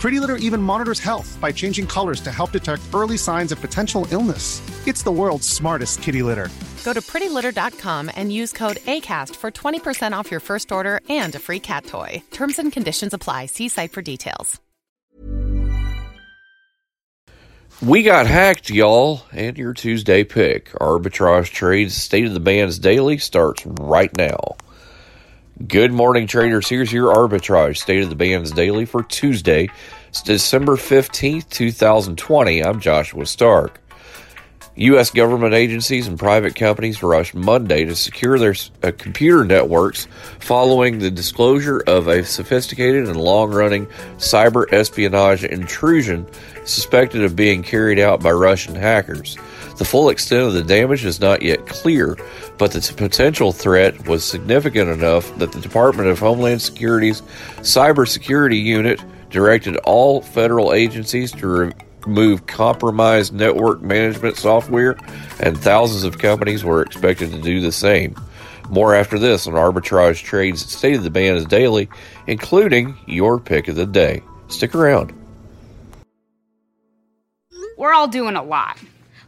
Pretty Litter even monitors health by changing colors to help detect early signs of potential illness. It's the world's smartest kitty litter. Go to prettylitter.com and use code ACAST for 20% off your first order and a free cat toy. Terms and conditions apply. See site for details. We got hacked, y'all, and your Tuesday pick. Arbitrage Trades State of the Bands Daily starts right now. Good morning, traders. Here's your Arbitrage State of the Bands Daily for Tuesday, December 15th, 2020. I'm Joshua Stark. U.S. government agencies and private companies rushed Monday to secure their uh, computer networks following the disclosure of a sophisticated and long running cyber espionage intrusion suspected of being carried out by Russian hackers. The full extent of the damage is not yet clear, but the potential threat was significant enough that the Department of Homeland Security's Cybersecurity Unit directed all federal agencies to remove compromised network management software, and thousands of companies were expected to do the same. More after this on Arbitrage Trades State of the Bands Daily, including your pick of the day. Stick around. We're all doing a lot.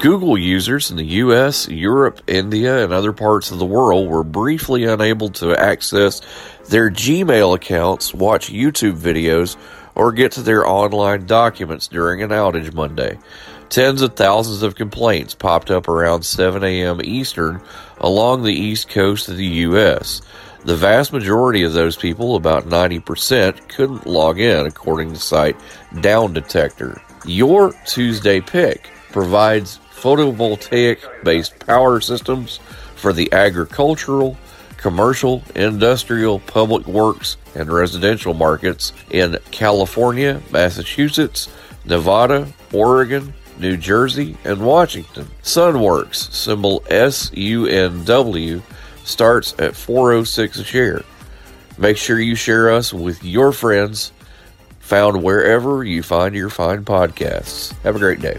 Google users in the US, Europe, India, and other parts of the world were briefly unable to access their Gmail accounts, watch YouTube videos, or get to their online documents during an outage Monday. Tens of thousands of complaints popped up around 7 a.m. Eastern along the east coast of the U.S. The vast majority of those people, about 90%, couldn't log in, according to site Down Detector. Your Tuesday pick provides photovoltaic based power systems for the agricultural, commercial, industrial, public works, and residential markets in California, Massachusetts, Nevada, Oregon, New Jersey, and Washington. Sunworks, symbol SUNW, starts at 406 a share. Make sure you share us with your friends, found wherever you find your fine podcasts. Have a great day.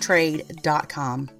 trade.com.